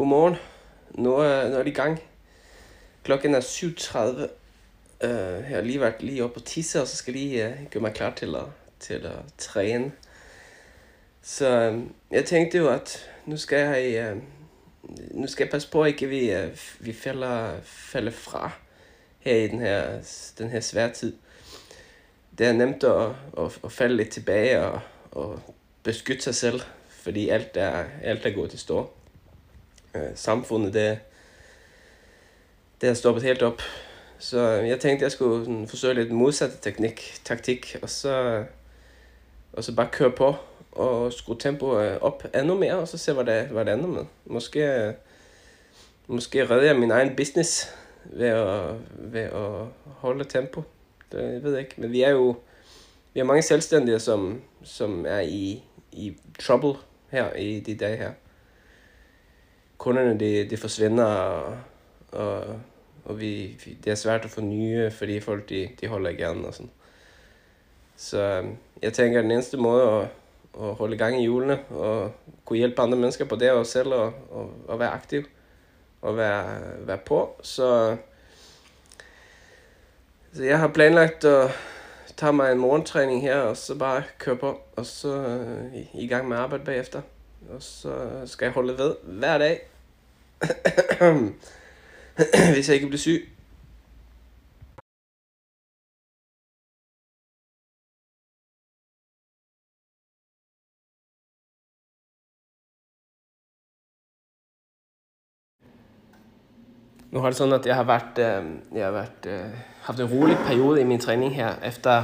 Godmorgen. Nu er, nu er det i gang. Klokken er 7.30. Uh, øh, jeg har lige været lige oppe på tisse, og så skal jeg lige uh, gøre mig klar til at, til at træne. Så um, jeg tænkte jo, at nu skal jeg, uh, nu skal jeg passe på, at ikke vi, uh, vi falder, falder fra her i den her, den her svære tid. Det er nemt at, at, at falde lidt tilbage og, og beskytte sig selv, fordi alt er, alt er gået til stå. Uh, samfundet, det, det har stoppet helt op. Så øh, jeg tænkte, jeg skulle sådan forsøge lidt modsatte teknik, taktik, og så, og så bare køre på og skrue tempoet op endnu mere, og så se, hvad det, hvad det ender med. Måske, øh, måske redder jeg min egen business ved at, ved at holde tempo. Det jeg ved jeg ikke, men vi er jo vi har mange selvstændige, som, som er i, i trouble her i de dage her. Kunderne, det de forsvinder, og, og og vi, det er svært at få nye, fordi folk de, de holder igen og sådan. Så øhm, jeg tænker, den eneste måde at, at holde gang i julene og kunne hjælpe andre mennesker på det, og selv at, at, at være aktiv og være, være på. Så, så jeg har planlagt at tage mig en morgentræning her, og så bare køre på, og så øh, i, i gang med arbejde bagefter. Og så skal jeg holde ved hver dag. hvis jeg ikke bliver syg. Nu har det sådan, at jeg har været, øh, jeg har været, øh, haft en rolig periode i min træning her, efter,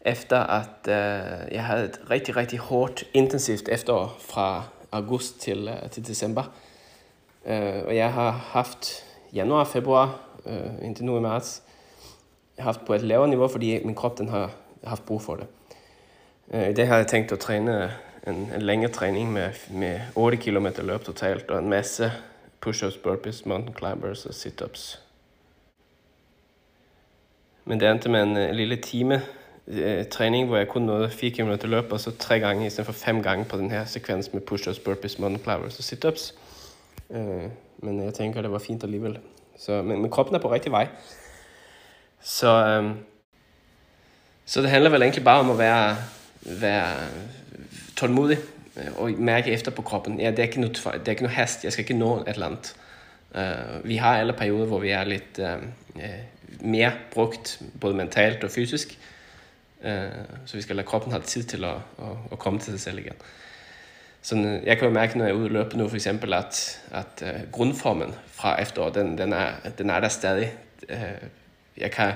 efter at øh, jeg havde et rigtig, rigtig hårdt, intensivt efterår fra august til, til december. Øh, og jeg har haft januar, februar, øh, indtil nu i marts, haft på et lavere niveau, fordi min krop den har haft brug for det. Øh, I det har jeg tænkt at træne en, en længere træning med, med 8 km løb totalt, og en masse push-ups, burpees, mountain climbers og sit-ups. Men det endte med en, en lille time øh, træning, hvor jeg kun nåede 4 km løb, og så tre gange i stedet for fem gange på den her sekvens med push-ups, burpees, mountain climbers og sit-ups. Øh, men jeg tænker, det var fint alligevel. Så, men, men kroppen er på rigtig vej. Så, øh, så det handler vel egentlig bare om at være, være tålmodig øh, og mærke efter på kroppen. Ja, det er ikke noget, det er ikke noget hast, jeg skal ikke nå et eller andet. Uh, vi har alle perioder, hvor vi er lidt uh, uh, mere brugt, både mentalt og fysisk. Uh, så vi skal lade kroppen have tid til at, at, at komme til sig selv igen sådan, øh, jeg kan jo mærke, når jeg er ude og løbe nu, for eksempel, at, at uh, grundformen fra efteråret, den, den, er, den er der stadig. Uh, jeg, kan,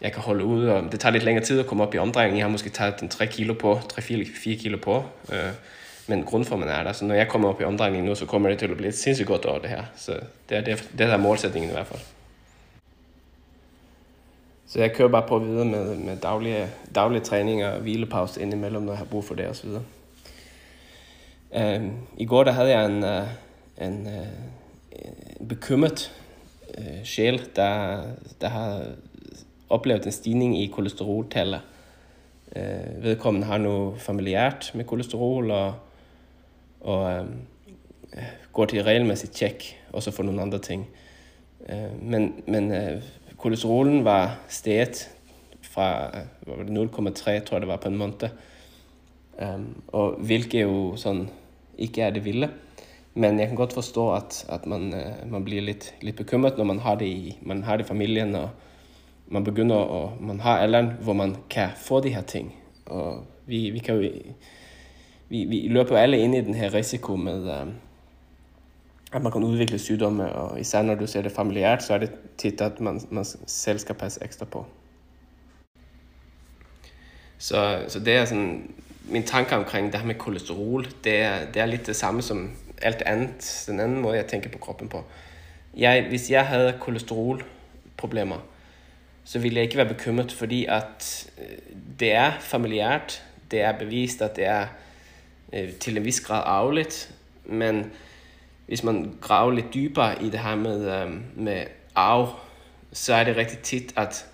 jeg kan holde ud, og det tager lidt længere tid at komme op i omdrejning. Jeg har måske taget den 3 kilo på, 3-4 kilo på, uh, men grundformen er der. Så når jeg kommer op i omdrejning nu, så kommer det til at blive et sindssygt godt år, det her. Så det er, det, er, det er målsætningen i hvert fald. Så jeg kører bare på videre med, med daglige, daglige træninger og hvilepause indimellem, når jeg har brug for det osv. Øh, I går der havde jeg en, øh, en, øh, en bekymret øh, sjæl, der, der har oplevet en stigning i kolesteroltallet. Øh, vedkommende har nu familiært med kolesterol og, og øhm, øh, går til regelmæssigt tjek, også for nogle andre ting. Øh, men men øh, kolesterolen var steget fra øh, 0,3, tror jeg det var på en måned. Um, og hvilket jo sådan ikke er det ville. Men jeg kan godt forstå, at, at man, øh, man bliver lidt, lidt bekymret, når man har det i, man har det i familien, og man begynder, og man har alderen, hvor man kan få de her ting. Og vi, vi kan jo, vi, vi løber alle ind i den her risiko med, øh, at man kan udvikle sygdomme, og især når du ser det familiært, så er det tit, at man, man selv skal passe ekstra på. Så, så det er sådan min tanke omkring det her med kolesterol, det er, det er lidt det samme som alt andet, den anden måde, jeg tænker på kroppen på. Jeg, hvis jeg havde kolesterolproblemer, så ville jeg ikke være bekymret, fordi at øh, det er familiært, det er bevist, at det er øh, til en vis grad arveligt, men hvis man graver lidt dybere i det her med, øh, med arv, så er det rigtig tit, at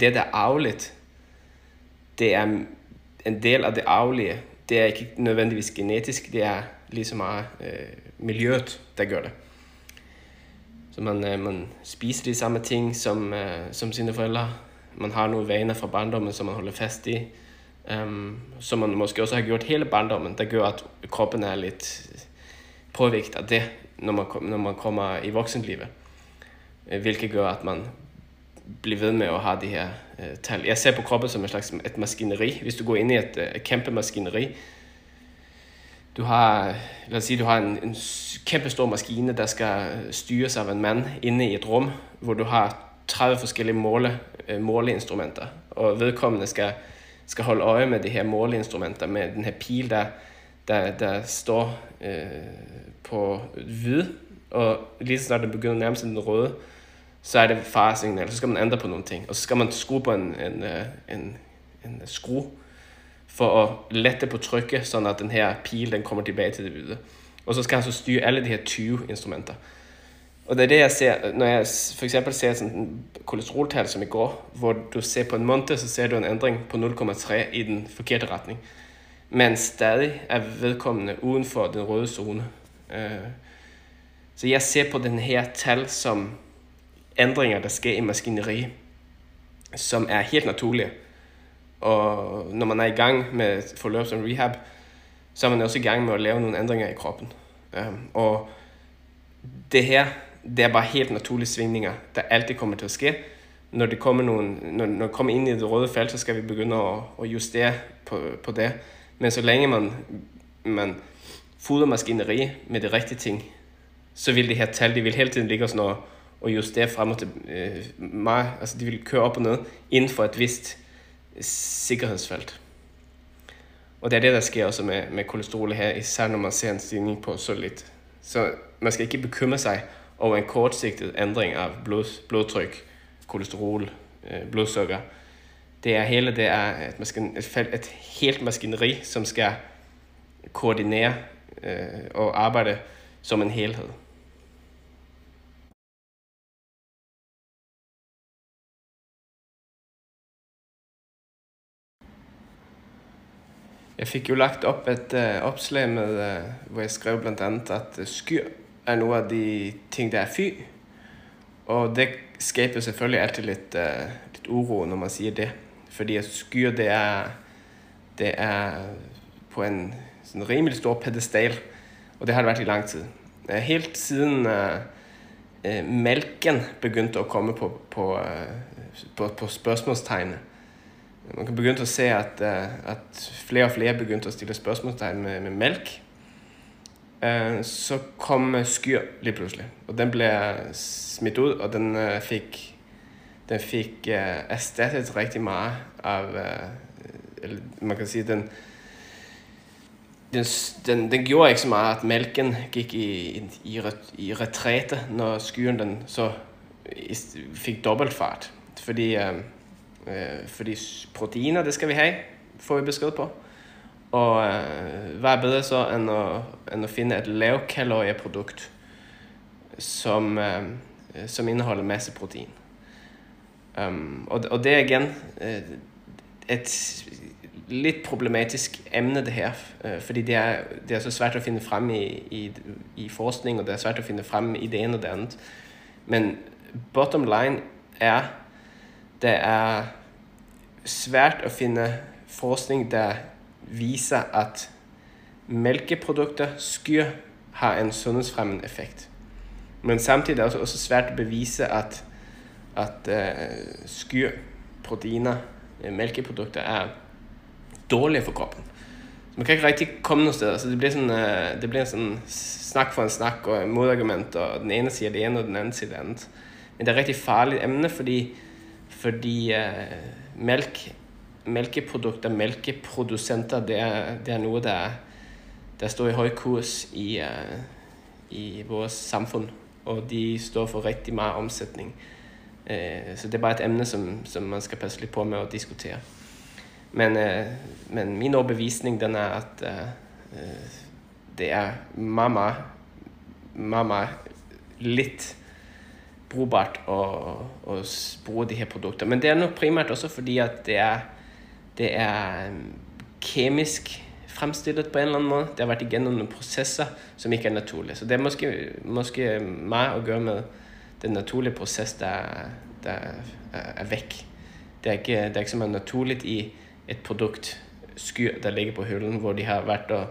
det der er arveligt, det er en del af det arvelige, det er ikke nødvendigvis genetisk, det er, lige så meget øh, miljøet, der gør det. Så man, øh, man spiser de samme ting som, øh, som sine forældre. Man har nogle vaner fra barndommen, som man holder fast i. Um, som man måske også har gjort hele barndommen. Det gør, at kroppen er lidt påvirket af det, når man, når man kommer i voksenlivet. Øh, hvilket gør, at man blive ved med at have de her øh, tal. Jeg ser på kroppen som en slags et maskineri. Hvis du går ind i et, uh, kæmpe maskineri, du har, lad os sige, du har en, en kæmpe stor maskine, der skal øh, styres af en mand inde i et rum, hvor du har 30 forskellige måle, øh, måleinstrumenter, og vedkommende skal, skal holde øje med de her måleinstrumenter, med den her pil, der, der, der står øh, på hvid, og lige så snart den begynder nærmest den røde, så er det faresignal, så skal man ændre på nogle ting. Og så skal man skrue på en, en, øh, en, en skrue for at lette på trykket, så at den her pil den kommer tilbage til det hvide. Og så skal han så styre alle de her 20 instrumenter. Og det er det, jeg ser, når jeg for eksempel ser sådan en kolesteroltal som i går, hvor du ser på en måned, så ser du en ændring på 0,3 i den forkerte retning. Men stadig er vedkommende uden for den røde zone. Øh, så jeg ser på den her tal som ændringer, der sker i maskineri, som er helt naturlige. Og når man er i gang med forløb som rehab, så er man også i gang med at lave nogle ændringer i kroppen. Um, og det her, det er bare helt naturlige svingninger, der altid kommer til at ske. Når det kommer, nogle, når, når det kommer ind i det røde felt, så skal vi begynde at, at justere på, på det. Men så længe man, man fodrer maskineri med det rigtige ting, så vil det her tal, det vil hele tiden ligge sådan noget og justere frem og til, øh, meget, altså de vil køre op og ned inden for et vist øh, sikkerhedsfelt. Og det er det, der sker også med, med kolesterol her, især når man ser en stigning på så lidt. Så man skal ikke bekymre sig over en kortsigtet ændring af blod, blodtryk, kolesterol, øh, blodsukker. Det er hele det er et, maskin, et, et helt maskineri, som skal koordinere øh, og arbejde som en helhed. Jeg fik jo lagt op et uh, opslag med, uh, hvor jeg skrev blandt andet, at øh, skyr er nogle af de ting, der er fy. Og det skaber selvfølgelig altid lidt, uh, lidt uro, når man siger det. Fordi at skyr, det er, det er på en sådan rimelig stor pedestal, og det har det været i lang tid. Helt siden uh, uh, mælken begyndte at komme på, på, uh, på, på spørgsmålstegnet, man kan begynde at se, at, øh, at flere og flere begyndte at stille spørgsmålstegn med, med mælk. Øh, så kom øh, skyr lige pludselig, og den blev smidt ud, og den fik, den fik erstattet rigtig meget af, eller man kan sige, den, den, den, den gjorde ikke så meget, at mælken gik i, i, i retræte, når skyren den så fik dobbelt fart. Fordi Øh, Øh, fordi proteiner, det skal vi have, får vi besked på. Og øh, hvad er bedre så, end at, end at finde et lavkalorieprodukt, som, øh, som indeholder masse protein. Um, og, og det er igen øh, et lidt problematisk emne det her, øh, fordi det er, det er så svært at finde frem i, i, i forskning, og det er svært at finde frem i det ene og det andet. Men bottom line er, det er svært at finde forskning, der viser, at mælkeprodukter, skyr, har en sundhedsfremmende effekt. Men samtidig er det også svært at bevise, at, at uh, skyr, proteiner, uh, mælkeprodukter er dårlige for kroppen. Så man kan ikke rigtig komme nogen steder, så det bliver sådan, uh, det bliver sådan snak for en snak og modargument, og den ene siger det ene, og den anden siger det andet. Men det er et rigtig farligt emne, fordi fordi eh, melk, melkeprodukter, melkeprodusenter, det det er noe der, der står i høy kurs i, eh, i vårt samfunn. og de står for riktig mer omsetning. Eh, så det er bare et emne, som, som man skal passe litt på med å diskutere. Men, eh, men min overbevisning den er, at eh, eh det er mamma, mamma litt brugbart å, å bruke de her produktene. Men det er nok primært også fordi, at det er, det er øhm, kemisk fremstilt på en eller annen måte. Det har vært igjennom noen prosesser som ikke er naturlige. Så det er måske, måske meget at med den naturlige prosessen der, der er vekk. Det er ikke, det er ikke som er naturligt i et produkt, skyr, der ligger på hyllen, hvor de har vært og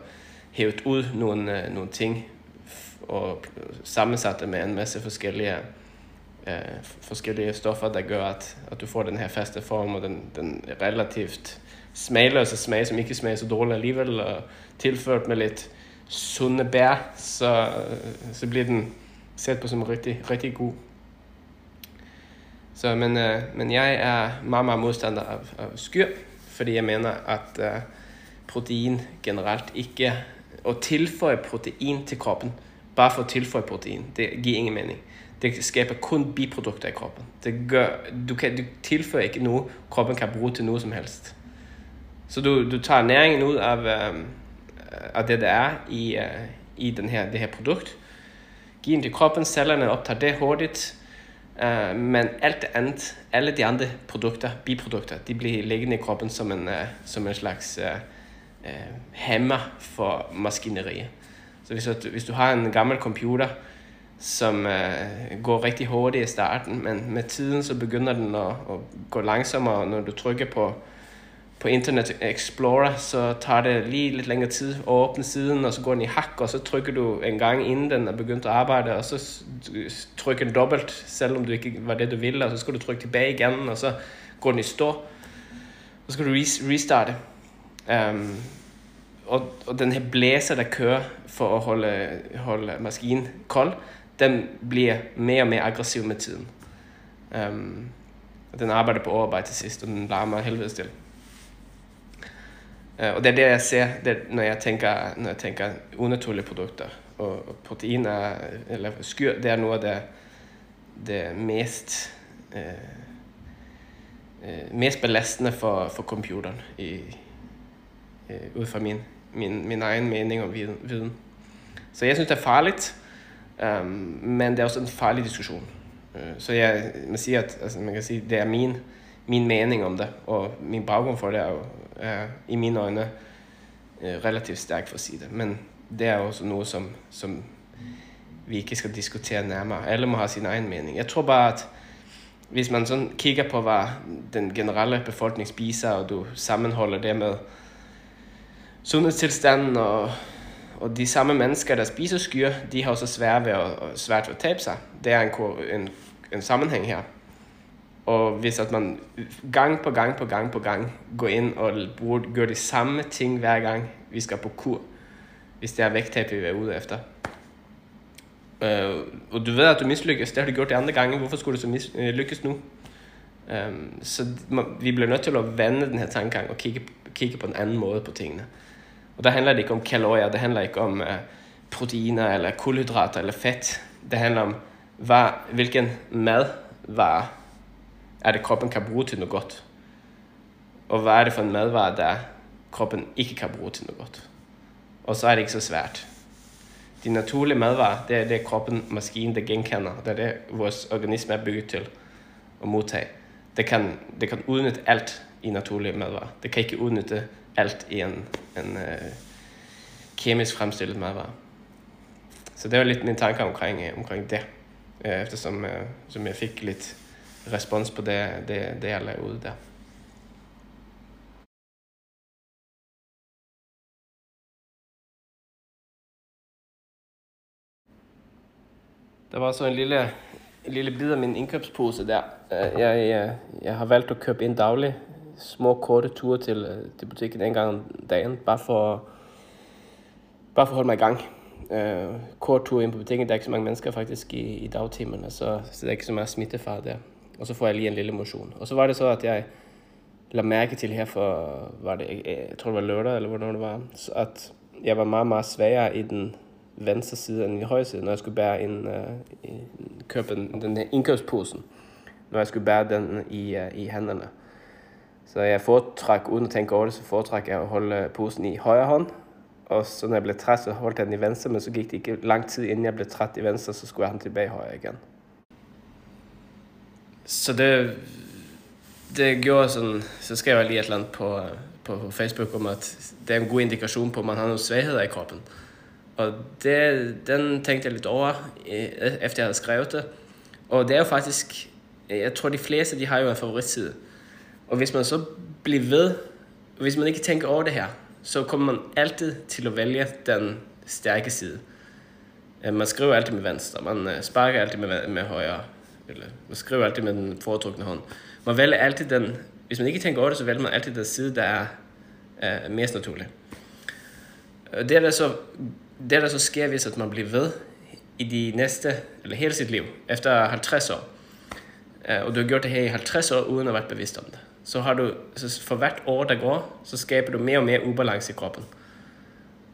hevet ut noen, øh, noen ting og sammensat det med en masse forskjellige eh, forskellige stoffer, der gør, at, at du får den her faste form og den, den relativt smagløse smag, som ikke smager så dårligt alligevel, og tilført med lidt sunde bær, så, øh, så bliver den set på som rigtig, rigtig god. Så, men, uh, men jeg er meget, meget modstander af, af skyr, fordi jeg mener, at uh, protein generelt ikke, at tilføje protein til kroppen, bare for at tilføje protein, det giver ingen mening. Det skaber kun biprodukter i kroppen. Det gør, du, kan, du tilfører ikke noget, kroppen kan bruge til noget som helst. Så du, du tager næringen ud af, uh, af det, der er i, øh, i den her, det her produkt, giver den til kroppen, cellerne optager det hurtigt, uh, men alt det andet, alle de andre produkter, biprodukter, de bliver liggende i kroppen som en, som en slags uh, uh, for maskineriet. Så hvis, du, hvis du har en gammel computer, som uh, går rigtig hurtigt i starten, men med tiden så begynder den at, at gå langsommere, når du trykker på, på Internet Explorer, så tager det lige lidt længere tid at åbne siden, og så går den i hak, og så trykker du en gang inden den er begyndt at arbejde, og så trykker den dobbelt, selvom du ikke var det, du ville, og så skal du trykke tilbage igen, og så går den i stå, og så skal du restarte. Um, og, og den her blæser, der kører for at holde, holde maskinen kold, den bliver mere og mere aggressiv med tiden. Um, og den arbejder på overarbejde til sidst, og den larmer helvede til. Uh, og det er det, jeg ser, det, når, jeg tænker, når jeg tænker unaturlige produkter. Og, og proteiner, eller skyr, det er noget af det, det mest, uh, uh, mest belastende for, for computeren, i, uh, ud fra min, min, min egen mening og viden. Så jeg synes, det er farligt, um, men det er også en farlig diskussion. Uh, så jeg, må siger, at, altså, man kan sige, det er min, min mening om det, og min baggrund for det er jo uh, i mine øjne uh, relativt stærk for at sige det. Men det er også noget, som, som vi ikke skal diskutere nærmere. Alle må have sin egen mening. Jeg tror bare, at hvis man sådan kigger på, hvad den generelle befolkning spiser, og du sammenholder det med sundhedstilstanden og, og de samme mennesker, der spiser skyr, de har også svært ved at, svært ved at tabe sig. Det er en, en, en sammenhæng her. Og hvis at man gang på gang på gang på gang går ind og bruger, gør de samme ting hver gang, vi skal på kur, hvis det er vægttab, vi er ude efter. Uh, og du ved, at du mislykkes, det har du gjort de andre gange, hvorfor skulle du så mislykkes øh, nu? Um, så man, vi bliver nødt til at vende den her tankegang og kigge, kigge på en anden måde på tingene. Og der handler det ikke om kalorier, det handler ikke om uh, proteiner eller kulhydrater eller fedt. Det handler om, hvad, hvilken madvare er det kroppen kan bruge til noget godt. Og hvad er det for en madvare, der kroppen ikke kan bruge til noget godt. Og så er det ikke så svært. De naturlige madvarer, det er det kroppen, maskinen, det genkender. Det er det, vores organisme er bygget til at modtage. Det kan, det kan udnytte alt i naturlige madvarer. Det kan ikke udnytte alt i en, en uh, kemisk fremstillet madvare. Så det var lidt min tanke omkring, øh, omkring det, uh, eftersom uh, som jeg fik lidt respons på det, det, det jeg lavede ud der. Der var så en lille, en lille bid af min indkøbspose der. Jeg, jeg, jeg har valgt at købe ind dagligt små korte ture til, øh, til butikken en gang om dagen, bare for, bare for at holde mig i gang. Uh, kort tur ind på butikken, der er ikke så mange mennesker faktisk i, i dagtimerne, så, så der er ikke så meget smittefar der. Og så får jeg lige en lille motion. Og så var det så, at jeg lagde mærke til her for, var det, øh, jeg tror det var lørdag, eller hvornår det var, så at jeg var meget, meget svagere i den venstre side end i højre side, når jeg skulle bære en, uh, købe den, den her indkøbsposen, når jeg skulle bære den i, uh, i hænderne. Så jeg foretræk, uden at tænke over det, så foretræk jeg at holde øh, posen i højre hånd. Og så når jeg blev træt, så holdt jeg den i venstre, men så gik det ikke lang tid, inden jeg blev træt i venstre, så skulle jeg have den tilbage i højre igen. Så det, det gjorde sådan, så skrev jeg lige et eller andet på, på på, Facebook om at det er en god indikation på, at man har nogle svagheder i kroppen. Og det, den tænkte jeg lidt over, efter jeg havde skrevet det. Og det er jo faktisk, jeg tror de fleste, de har jo en favoritside. Og hvis man så bliver ved, hvis man ikke tænker over det her, så kommer man altid til at vælge den stærke side. Øh, man skriver altid med venstre, man øh, sparker altid med, med højre, eller man skriver altid med den foretrukne hånd. Man vælger altid den, hvis man ikke tænker over det, så vælger man altid den side, der er, er mest naturlig. Det der så, det der så sker, hvis at man bliver ved i de næste, eller hele sit liv, efter 50 år, øh, og du har gjort det her i 50 år, uden at være bevidst om det, så har du, så for hvert år, der går, så skaber du mere og mere ubalance i kroppen.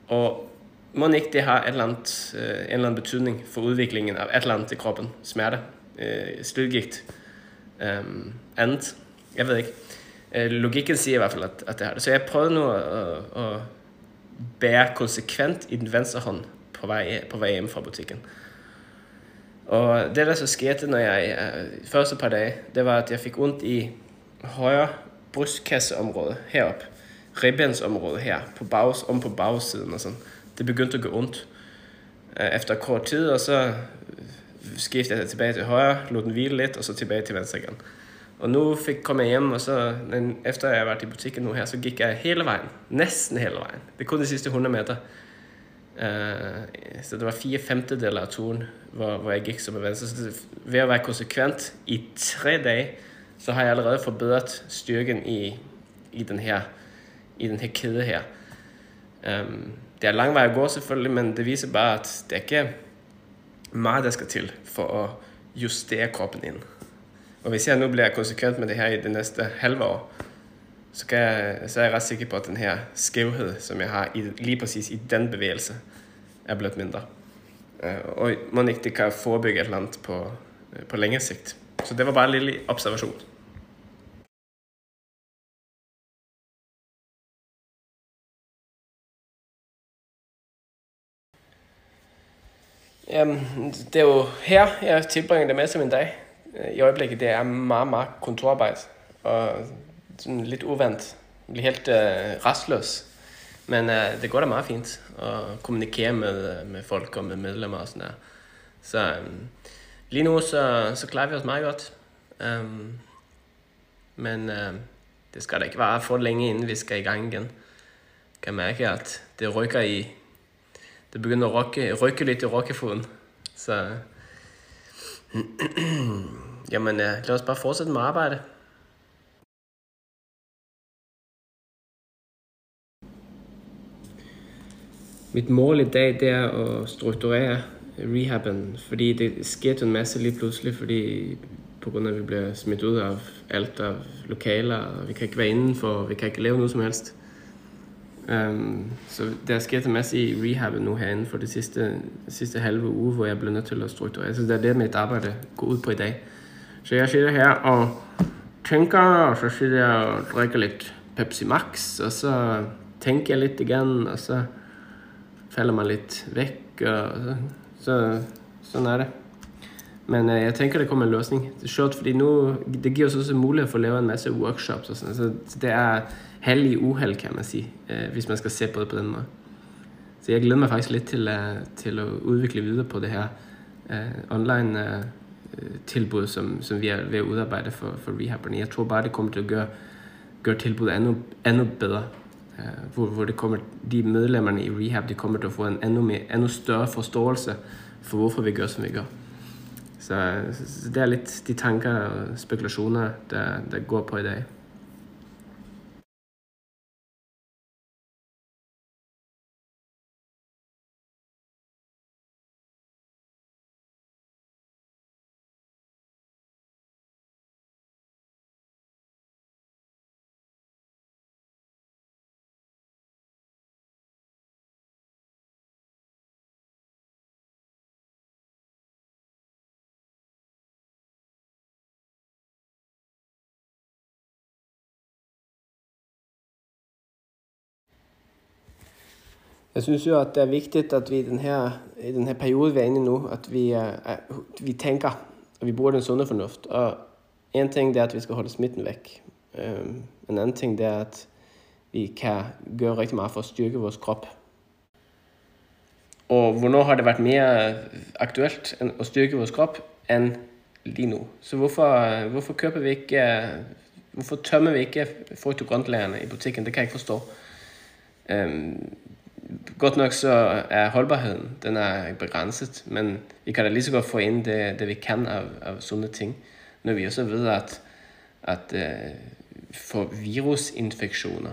Og må ikke det har et eller andet, øh, en eller anden betydning for udviklingen af et eller andet i kroppen. Smerte, øh, slidgigt, øh, andet. Jeg ved ikke. Øh, logikken siger i hvert fald, at, at det har det. Så jeg prøvede nu at, at, at bære konsekvent i den venstre hånd på vej, på vej hjem fra butikken. Og det, der så skete, når jeg øh, første par dage, det var, at jeg fik ondt i højre brystkasseområde herop, ribbensområde her, på bags, om på bagsiden og sådan. Det begyndte at gå ondt øh, efter kort tid, og så øh, skiftede jeg tilbage til højre, lod den hvile lidt, og så tilbage til venstre igen. Og nu fik, kom jeg hjem, og så, efter jeg har været i butikken nu her, så gik jeg hele vejen. Næsten hele vejen. Det er kun de sidste 100 meter. Uh, så det var fire femtedeler af turen, hvor, hvor jeg gik som venstre. Så det, ved at være konsekvent i tre dage, så har jeg allerede forbedret styrken i, i, den, her, i den her kæde her. Um, det er lang vej at gå selvfølgelig, men det viser bare, at det er ikke meget, der skal til for at justere kroppen ind. Og hvis jeg nu bliver konsekvent med det her i det næste halve år, så, kan jeg, så er jeg ret sikker på, at den her skævhed, som jeg har i, lige præcis i den bevægelse, er blevet mindre. Uh, og man ikke det kan forebygge et eller andet på, øh, på længere sigt. Så det var bare en lille observation. Jamen, det er jo her, jeg tilbringer det meste af min dag. I øjeblikket, det er meget, meget kontorarbejde. Og sådan lidt uvandt. Jeg bliver helt uh, restløs. Men uh, det går da meget fint at kommunikere med, øh, med folk og med medlemmer og sådan der. Så um, lige nu, så, så klarer vi os meget godt. Um, men uh, det skal da ikke være for længe, inden vi skal i gang igen. Jeg kan mærke, at det rykker i... Det begynder at rykke, rykke lidt i rokkefoden. Så... Jamen, uh, lad os bare fortsætte med arbejde. Mit mål i dag, det er at strukturere rehaben, fordi det sker en masse lige pludselig, fordi på grund af, at vi bliver smidt ud af alt af lokaler, og vi kan ikke være indenfor, vi kan ikke lave noget som helst. Um, så der er sket en masse i rehaben nu herinde for det sidste, sidste halve uge, hvor jeg blev nødt til at strukturere. Så det er det, mit arbejde går ud på i dag. Så jeg sidder her og tænker, og så sidder jeg og drikker lidt Pepsi Max, og så tænker jeg lidt igen, og så falder man lidt væk, og så, så sådan er det. Men øh, jeg tænker, det kommer en løsning. Det er sjovt, fordi nu, det giver os også mulighed for at lave en masse workshops og sådan. Så, det er held i uheld, kan man sige, øh, hvis man skal se på det på den måde. Så jeg glæder mig faktisk lidt til, øh, til at udvikle videre på det her eh, online uh, tilbud, som, som vi er ved at udarbejde for, for rehaberne. Jeg tror bare, det kommer til at gøre, gøre tilbuddet endnu, endnu bedre uh, hvor, hvor det kommer, de medlemmerne i rehab, de kommer til at få en endnu, mere, endnu større forståelse for hvorfor vi gør, som vi gør. Så, så det er lidt de tanker og spekulationer, det, det går på i dag. Jeg synes jo, at det er vigtigt, at vi i den her, i den her periode, vi er inde i nu, at vi, uh, vi tænker, at vi bruger den sunde fornuft. Og en ting det er, at vi skal holde smitten væk. Um, en anden ting det er, at vi kan gøre rigtig meget for at styrke vores krop. Og hvornår har det været mere aktuelt at styrke vores krop end lige nu? Så hvorfor, hvorfor køber vi ikke, øh, hvorfor tømmer vi ikke øh, frugt og i butikken? Det kan jeg ikke forstå. Um, godt nok så er holdbarheden den er begrænset, men vi kan da lige så godt få ind det, det vi kan af, af sunde ting, når vi også ved, at, at øh, uh, for virusinfektioner,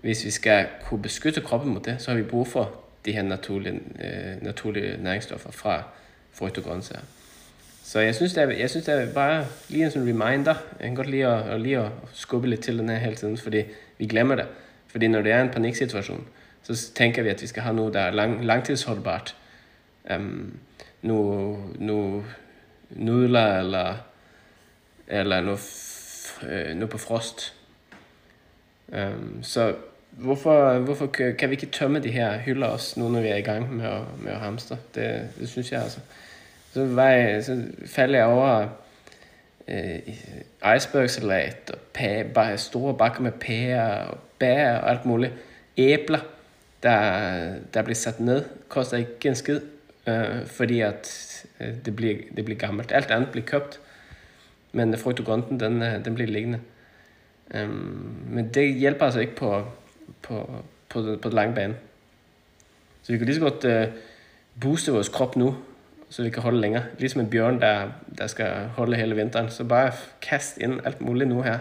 hvis vi skal kunne beskytte kroppen mod det, så har vi brug for de her naturlige, uh, naturlige næringsstoffer fra frugt og grøntsager. Så jeg synes, det er, jeg synes, det er bare lige en sådan reminder. Jeg kan godt lide at, lige at skubbe lidt til den her hele tiden, fordi vi glemmer det. Fordi når det er en paniksituation, så tænker vi, at vi skal have noget, der er lang, langtidsholdbart. Um, nu, nu nudler eller, eller noget, øh, noget på frost. Um, så hvorfor, hvorfor kan vi ikke tømme de her hylder også, nu når vi er i gang med at, med at hamstre? Det, det synes jeg altså. Så, var jeg, så faldt jeg over øh, icebergsalat og pæ, bare store bakker med pærer og bær og alt muligt. Æbler der, der bliver sat ned, koster ikke en skid, øh, fordi at øh, det, bliver, det bliver gammelt. Alt andet bliver købt, men frugt og grønten, den, øh, den bliver liggende. Um, men det hjælper altså ikke på, på, på, på den lange bane. Så vi kan lige så godt uh, booste vores krop nu, så vi kan holde længere. Ligesom en bjørn, der, der skal holde hele vinteren. Så bare kast ind alt muligt nu her,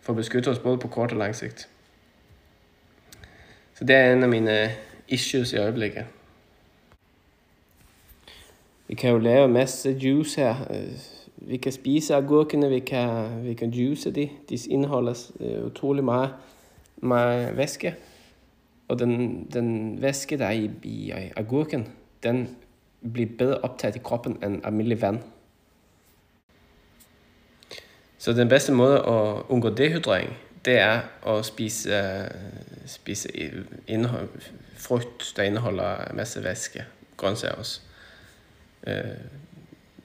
for at beskytte os både på kort og lang sigt. Så det er en af mine øh, issues i øjeblikket. Vi kan jo lave en masse juice her. Øh, vi kan spise agurkene, vi kan, vi kan juice de. De indeholder øh, utrolig meget, meget væske. Og den, den væske, der er i, i agurken, den bliver bedre optaget i kroppen end almindelig vand. Så den bedste måde at undgå dehydrering, det er å spise, spise innhold, frukt som inneholder masse væske. Grøntsager også. Eh, uh,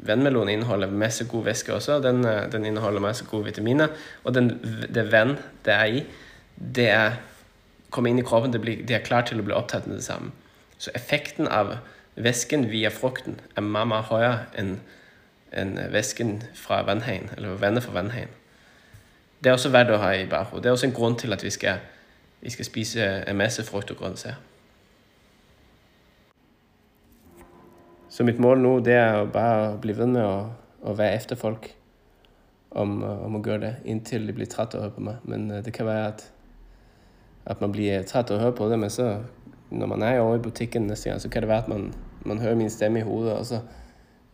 vandmelon indeholder masse god væske også, og den, eh, den inneholder masse gode vitaminer. Og den, det venn det er i, det er kommer inn i kroppen, det, blir, det er klar til å bli opptatt med det samme. Så effekten av væsken via frukten er mye, meget højere en en væsken fra vannheien, eller vannet fra vannheien det er også verdt å ha i bakhodet. Det er også en grunn til at vi skal, vi skal spise en masse frukt og grønnsaker. Så mitt mål nå det er bare bli venn med å, å være efter folk om, om, å gjøre det inntil de blir trette av å høre på meg. Men øh, det kan være at, at man blir trett av å høre på det, men så når man er over i butikken neste gang, så kan det være at man, man hører min stemme i hodet, og så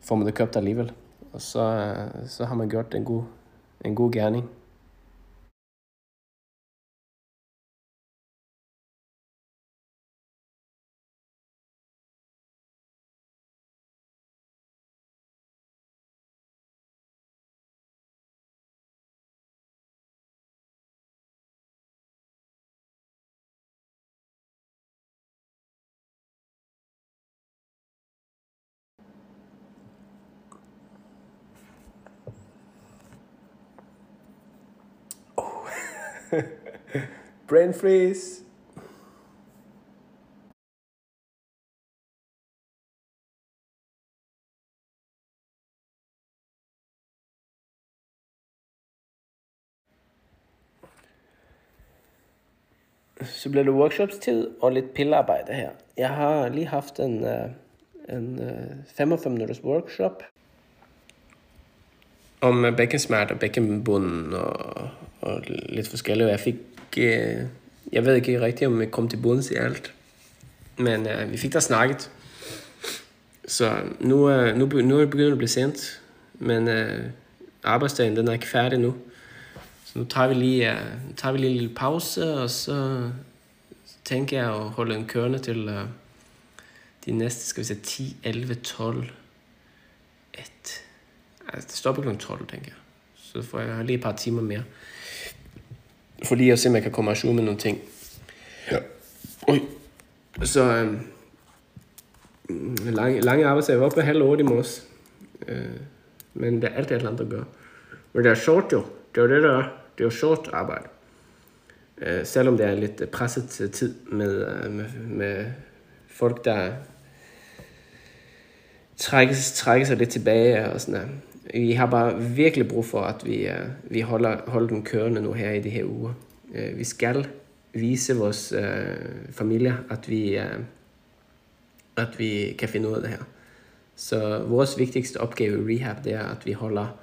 får man det kjøpt allikevel. Og så, øh, så har man gjort en god, en god gjerning. Brain freeze. Så bliver det workshopstid og lidt pillearbejde her. Jeg har lige haft en, uh, en uh, 45 minutters workshop om bækkensmerte og bækkenbunden og, og lidt forskellige. Jeg fik, øh, jeg ved ikke rigtigt, om jeg kom til bunds i alt, men øh, vi fik der snakket. Så nu, øh, nu, nu er det begyndt at blive sent, men øh, arbejdsdagen den er ikke færdig nu. Så nu tager vi lige, øh, tager vi lige en lille pause, og så tænker jeg at holde en kørende til øh, de næste, skal vi sige, 10, 11, 12, 1, Altså, det stopper kl. 12, tænker jeg. Så får jeg lige et par timer mere. For lige at se, om jeg kan komme og med nogle ting. Ja. Oj. Så øhm, lange, lange arbejdsdag. Jeg var oppe halv otte i morges. Øh, men det er alt det, andet gør. Men det er sjovt jo. Det er det, der er. Det er jo sjovt arbejde. Øh, selvom det er lidt presset tid med, øh, med, med folk, der trækker, trækker sig lidt tilbage og sådan noget. Vi har bare virkelig brug for, at vi, uh, vi holder, holder den kørende nu her i de her uger. Uh, vi skal vise vores uh, familie, at vi, uh, at vi kan finde ud af det her. Så vores vigtigste opgave i rehab, det er, at vi holder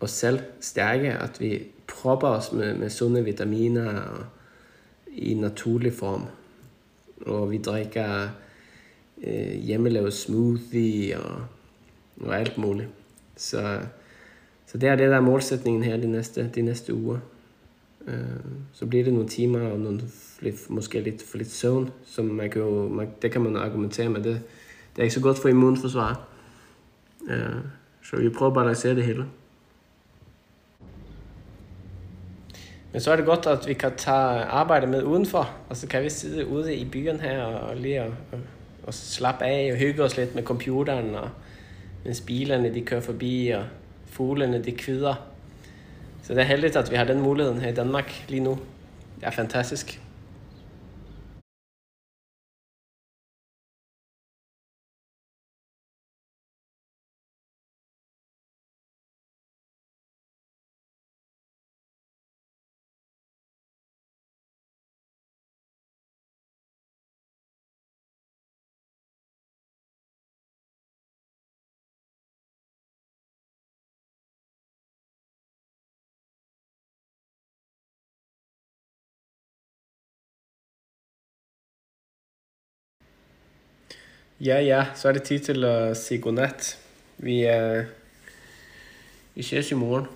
os selv stærke, at vi propper os med, med sunde vitaminer og, i naturlig form. Og vi drikker øh, hjemmelavet smoothie og, og alt muligt. Så, så det er det, der er målsætningen her de næste, de næste uger. Øh, så bliver det nogle timer og nogle, lidt, måske lidt for lidt søvn, som man kan jo, man, det kan man argumentere med. Det, det er ikke så godt for immunforsvar. Øh, så vi prøver at balancere det hele. Men så er det godt, at vi kan tage arbejde med udenfor, og så kan vi sidde ude i byen her og lige og, og, og slappe af og hygge os lidt med computeren, og mens bilerne de kører forbi, og fuglene de kvider. Så det er heldigt, at vi har den muligheden her i Danmark lige nu. Det er fantastisk. Ja, ja, så er det tid til at sige godnat. Vi, uh, vi ses i morgen.